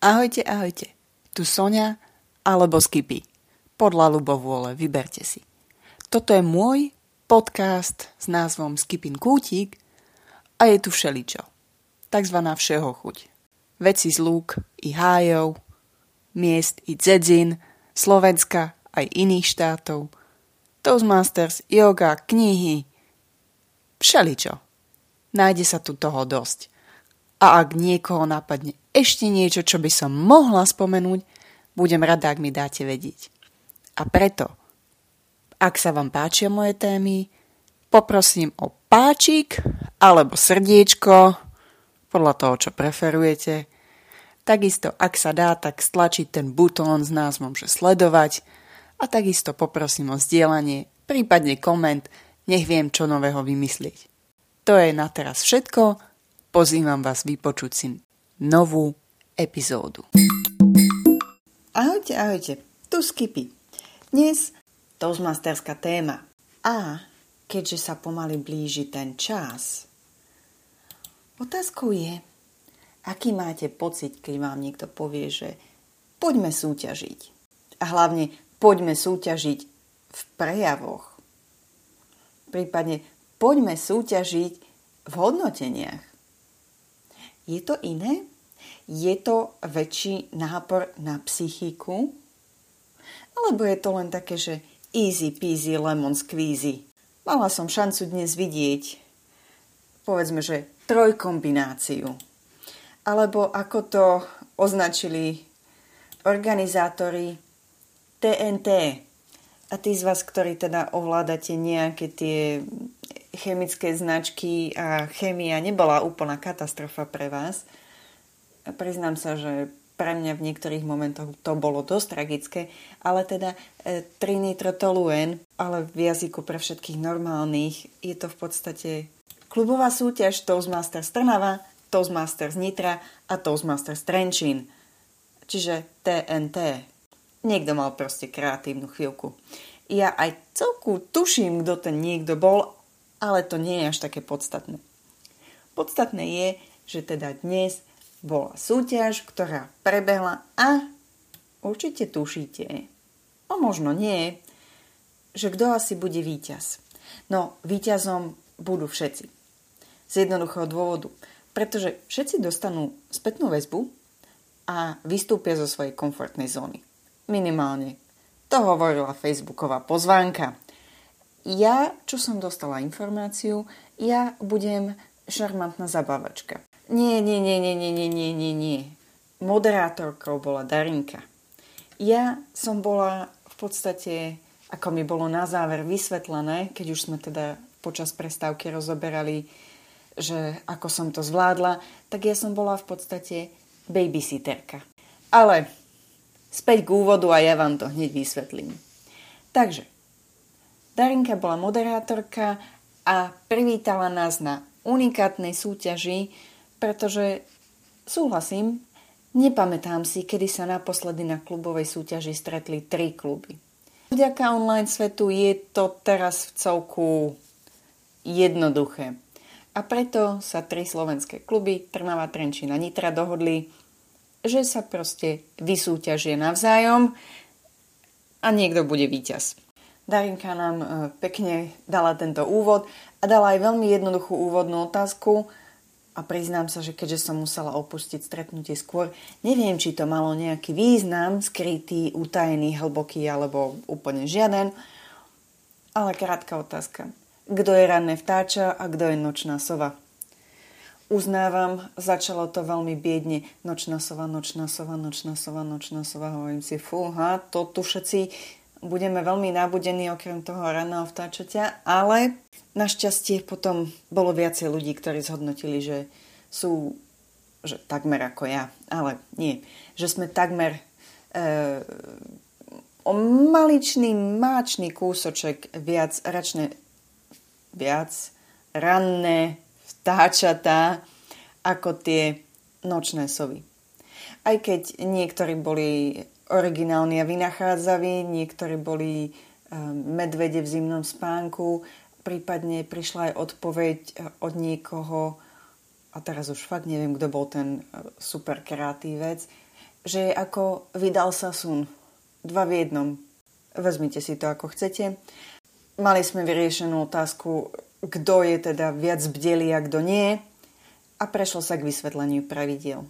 Ahojte, ahojte. Tu Sonia alebo Skipy. Podľa ľubovôle, vyberte si. Toto je môj podcast s názvom Skipin Kútik a je tu všeličo. Takzvaná všeho chuť. Veci z lúk i hájov, miest i dzedzin, Slovenska aj iných štátov, Toastmasters, yoga, knihy, všeličo. Nájde sa tu toho dosť. A ak niekoho napadne ešte niečo, čo by som mohla spomenúť, budem rada, ak mi dáte vedieť. A preto, ak sa vám páčia moje témy, poprosím o páčik alebo srdiečko, podľa toho, čo preferujete. Takisto, ak sa dá, tak stlačiť ten butón s názvom, že sledovať a takisto poprosím o zdieľanie, prípadne koment, nech viem, čo nového vymyslieť. To je na teraz všetko, pozývam vás vypočuť si novú epizódu. Ahojte, ahojte, tu Skipy. Dnes Toastmasterská téma. A keďže sa pomaly blíži ten čas, otázkou je, aký máte pocit, keď vám niekto povie, že poďme súťažiť. A hlavne poďme súťažiť v prejavoch. Prípadne poďme súťažiť v hodnoteniach. Je to iné? Je to väčší nápor na psychiku? Alebo je to len také, že easy peasy lemon squeezy? Mala som šancu dnes vidieť, povedzme, že trojkombináciu. Alebo ako to označili organizátori TNT. A tí z vás, ktorí teda ovládate nejaké tie chemické značky a chémia nebola úplná katastrofa pre vás, priznám sa, že pre mňa v niektorých momentoch to bolo dosť tragické, ale teda e, trinitrotoluen, ale v jazyku pre všetkých normálnych, je to v podstate klubová súťaž Toastmasters Trnava, Toastmasters Nitra a Toastmasters Trenčín. Čiže TNT. Niekto mal proste kreatívnu chvíľku. Ja aj celku tuším, kto ten niekto bol, ale to nie je až také podstatné. Podstatné je, že teda dnes bola súťaž, ktorá prebehla a určite tušíte, a možno nie, že kto asi bude víťaz. No, víťazom budú všetci. Z jednoduchého dôvodu. Pretože všetci dostanú spätnú väzbu a vystúpia zo svojej komfortnej zóny. Minimálne. To hovorila facebooková pozvánka. Ja, čo som dostala informáciu, ja budem šarmantná zabávačka. Nie, nie, nie, nie, nie, nie, nie, nie, nie. Moderátorkou bola Darinka. Ja som bola v podstate, ako mi bolo na záver vysvetlené, keď už sme teda počas prestávky rozoberali, že ako som to zvládla, tak ja som bola v podstate babysitterka. Ale späť k úvodu a ja vám to hneď vysvetlím. Takže, Darinka bola moderátorka a privítala nás na unikátnej súťaži, pretože súhlasím, nepamätám si, kedy sa naposledy na klubovej súťaži stretli tri kluby. Vďaka online svetu je to teraz v celku jednoduché. A preto sa tri slovenské kluby, Trnava, Trenčín a Nitra, dohodli, že sa proste vysúťažie navzájom a niekto bude víťaz. Darinka nám e, pekne dala tento úvod a dala aj veľmi jednoduchú úvodnú otázku, a priznám sa, že keďže som musela opustiť stretnutie skôr, neviem, či to malo nejaký význam, skrytý, utajený, hlboký alebo úplne žiaden. Ale krátka otázka. Kto je ranné vtáča a kto je nočná sova? Uznávam, začalo to veľmi biedne. Nočná sova, nočná sova, nočná sova, nočná sova. Hovorím si, fúha, to tu všetci budeme veľmi nabudení okrem toho raného vtáčaťa, ale našťastie potom bolo viacej ľudí, ktorí zhodnotili, že sú že takmer ako ja, ale nie, že sme takmer e, o maličný, máčný kúsoček viac račne, viac ranné vtáčatá ako tie nočné sovy. Aj keď niektorí boli originálni a vynachádzaví, niektorí boli ehm, medvede v zimnom spánku, prípadne prišla aj odpoveď e, od niekoho, a teraz už fakt neviem, kto bol ten e, super kreatívec, že je ako vydal sa sun. Dva v jednom. Vezmite si to ako chcete. Mali sme vyriešenú otázku, kto je teda viac bdelý a kto nie a prešlo sa k vysvetleniu pravidiel.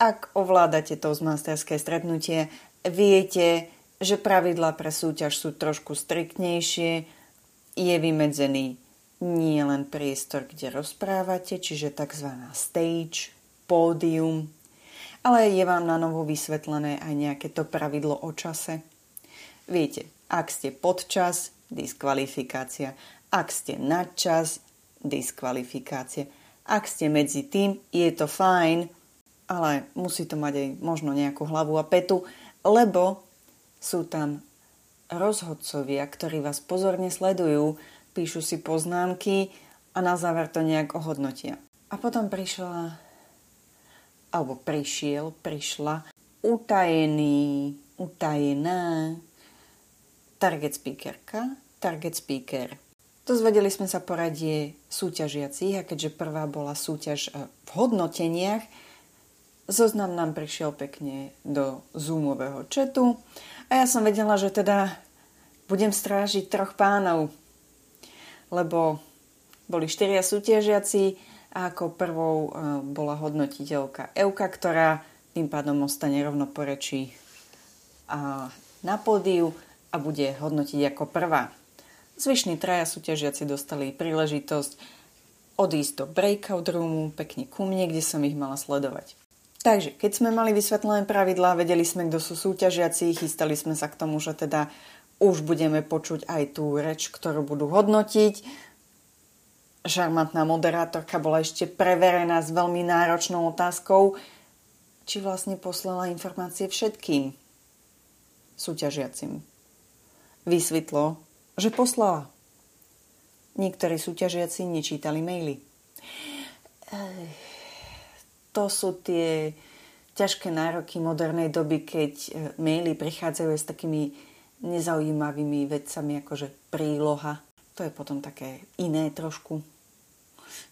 Ak ovládate to masterské stretnutie, viete, že pravidlá pre súťaž sú trošku striktnejšie, je vymedzený nie len priestor, kde rozprávate, čiže tzv. stage, pódium, ale je vám na novo vysvetlené aj nejaké to pravidlo o čase. Viete, ak ste podčas, diskvalifikácia. Ak ste nadčas, diskvalifikácia. Ak ste medzi tým, je to fajn, ale musí to mať aj možno nejakú hlavu a petu, lebo sú tam rozhodcovia, ktorí vás pozorne sledujú, píšu si poznámky a na záver to nejak ohodnotia. A potom prišla, alebo prišiel, prišla utajený, utajená target speakerka, target speaker. Dozvedeli sme sa poradie súťažiacich a keďže prvá bola súťaž v hodnoteniach, zoznam nám prišiel pekne do Zoomového četu a ja som vedela, že teda budem strážiť troch pánov, lebo boli štyria súťažiaci a ako prvou e, bola hodnotiteľka Euka, ktorá tým pádom ostane rovno po reči na pódiu a bude hodnotiť ako prvá. Zvyšní traja súťažiaci dostali príležitosť odísť do breakout roomu, pekne ku mne, kde som ich mala sledovať. Takže, keď sme mali vysvetlené pravidlá, vedeli sme, kto sú súťažiaci, chystali sme sa k tomu, že teda už budeme počuť aj tú reč, ktorú budú hodnotiť. Šarmantná moderátorka bola ešte preverená s veľmi náročnou otázkou, či vlastne poslala informácie všetkým súťažiacim. Vysvetlo, že poslala. Niektorí súťažiaci nečítali maily. To sú tie ťažké nároky modernej doby, keď e, maily prichádzajú s takými nezaujímavými vecami, akože príloha. To je potom také iné trošku.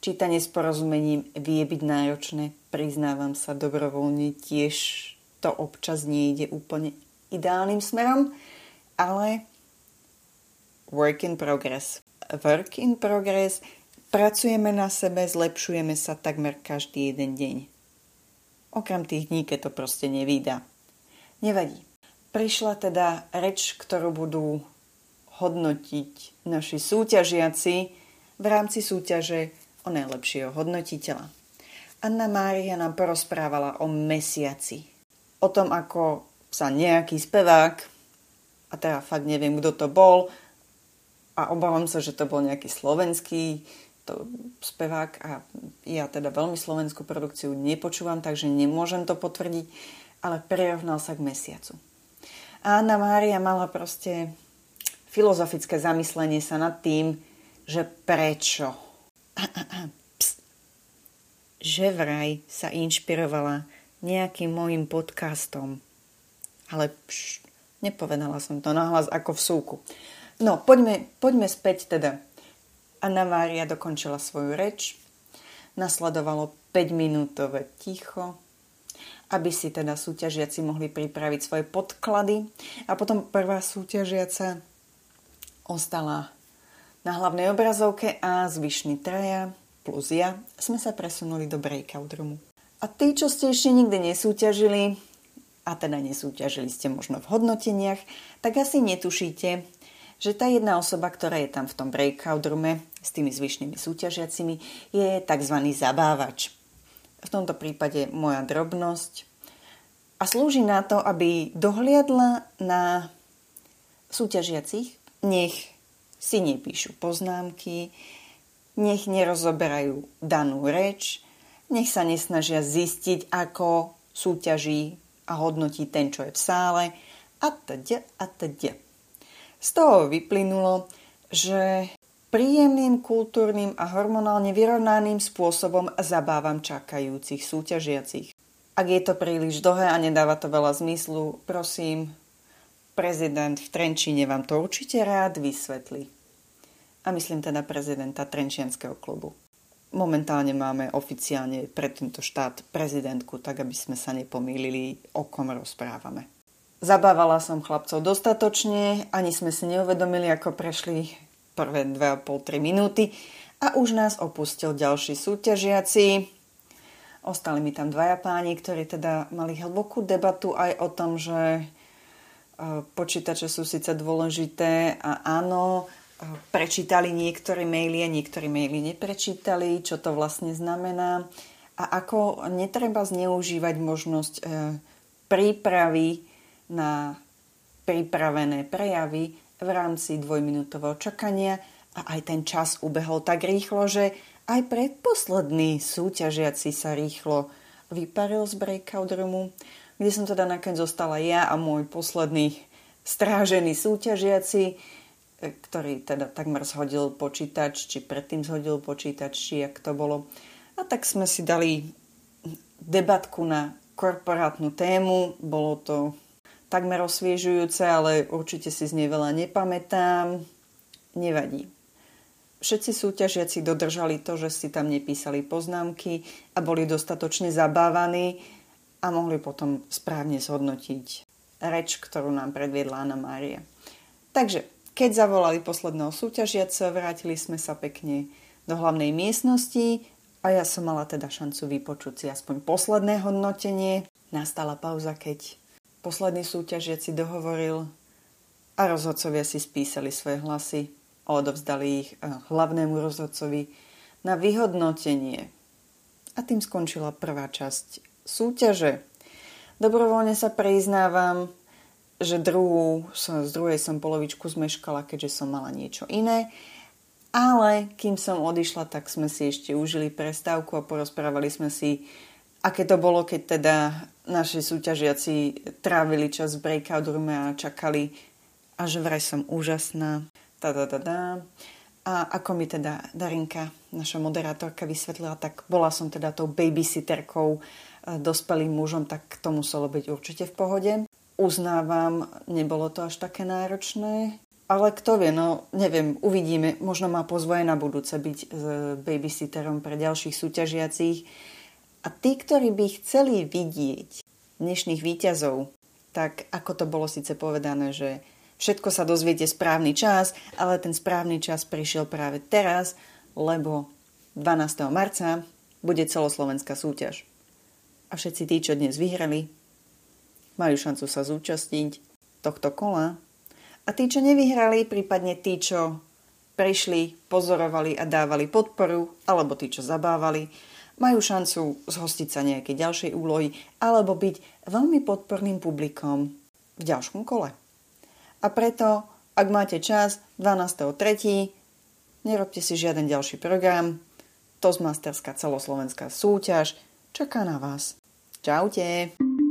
Čítanie s porozumením vie byť náročné, priznávam sa dobrovoľne, tiež to občas nejde úplne ideálnym smerom, ale work in progress. Work in progress, pracujeme na sebe, zlepšujeme sa takmer každý jeden deň. Okrem tých dní, keď to proste nevída. Nevadí. Prišla teda reč, ktorú budú hodnotiť naši súťažiaci v rámci súťaže o najlepšieho hodnotiteľa. Anna Mária nám porozprávala o mesiaci. O tom, ako sa nejaký spevák, a teda fakt neviem, kto to bol, a obávam sa, že to bol nejaký slovenský to spevák a ja teda veľmi slovenskú produkciu nepočúvam, takže nemôžem to potvrdiť, ale prirovnal sa k mesiacu. A Anna Mária mala proste filozofické zamyslenie sa nad tým, že prečo. že vraj sa inšpirovala nejakým môjim podcastom. Ale pš, nepovedala som to nahlas ako v súku. No, poďme, poďme späť teda. Anna Mária dokončila svoju reč. Nasledovalo 5-minútové ticho, aby si teda súťažiaci mohli pripraviť svoje podklady. A potom prvá súťažiaca ostala na hlavnej obrazovke a zvyšní traja plus ja sme sa presunuli do breakout roomu. A tí, čo ste ešte nikdy nesúťažili, a teda nesúťažili ste možno v hodnoteniach, tak asi netušíte, že tá jedna osoba, ktorá je tam v tom breakout roome s tými zvyšnými súťažiacimi, je tzv. zabávač v tomto prípade moja drobnosť, a slúži na to, aby dohliadla na súťažiacich, nech si nepíšu poznámky, nech nerozoberajú danú reč, nech sa nesnažia zistiť, ako súťaží a hodnotí ten, čo je v sále a teda a teda. Z toho vyplynulo, že príjemným, kultúrnym a hormonálne vyrovnaným spôsobom zabávam čakajúcich súťažiacich. Ak je to príliš dlhé a nedáva to veľa zmyslu, prosím, prezident v Trenčine vám to určite rád vysvetlí. A myslím teda prezidenta Trenčianského klubu. momentálne máme oficiálne pre tento štát prezidentku, tak aby sme sa nepomýlili, o kom rozprávame. Zabávala som chlapcov dostatočne, ani sme si neuvedomili, ako prešli prvé 2,5-3 minúty a už nás opustil ďalší súťažiaci. Ostali mi tam dvaja páni, ktorí teda mali hlbokú debatu aj o tom, že e, počítače sú síce dôležité a áno, e, prečítali niektoré maily a niektorí maily neprečítali, čo to vlastne znamená a ako netreba zneužívať možnosť e, prípravy na pripravené prejavy v rámci dvojminútového čakania a aj ten čas ubehol tak rýchlo, že aj predposledný súťažiaci sa rýchlo vyparil z breakout roomu, kde som teda nakoniec zostala ja a môj posledný strážený súťažiaci, e, ktorý teda takmer zhodil počítač, či predtým zhodil počítač, či jak to bolo. A tak sme si dali debatku na korporátnu tému. Bolo to takmer osviežujúce, ale určite si z nej veľa nepamätám. Nevadí. Všetci súťažiaci dodržali to, že si tam nepísali poznámky a boli dostatočne zabávaní a mohli potom správne zhodnotiť reč, ktorú nám predviedla Anna Mária. Takže, keď zavolali posledného súťažiaca, vrátili sme sa pekne do hlavnej miestnosti a ja som mala teda šancu vypočuť si aspoň posledné hodnotenie. Nastala pauza, keď posledný súťažiaci dohovoril a rozhodcovia si spísali svoje hlasy a odovzdali ich eh, hlavnému rozhodcovi na vyhodnotenie. A tým skončila prvá časť súťaže. Dobrovoľne sa priznávam, že druhú, z druhej som polovičku zmeškala, keďže som mala niečo iné. Ale kým som odišla, tak sme si ešte užili prestávku a porozprávali sme si aké to bolo, keď teda naši súťažiaci trávili čas v breakout roome a čakali a že vraj som úžasná. Ta, ta, ta, ta. A ako mi teda Darinka, naša moderátorka, vysvetlila, tak bola som teda tou babysitterkou e, dospelým mužom, tak to muselo byť určite v pohode. Uznávam, nebolo to až také náročné, ale kto vie, no neviem, uvidíme. Možno má pozvoje na budúce byť babysitterom pre ďalších súťažiacich a tí, ktorí by chceli vidieť dnešných výťazov, tak ako to bolo síce povedané, že všetko sa dozviete správny čas, ale ten správny čas prišiel práve teraz, lebo 12. marca bude celoslovenská súťaž. A všetci tí, čo dnes vyhrali, majú šancu sa zúčastniť tohto kola. A tí, čo nevyhrali, prípadne tí, čo prišli, pozorovali a dávali podporu, alebo tí, čo zabávali, majú šancu zhostiť sa nejakej ďalšej úlohy alebo byť veľmi podporným publikom v ďalšom kole. A preto, ak máte čas 12.3., nerobte si žiaden ďalší program. Toastmasterská celoslovenská súťaž čaká na vás. Čaute!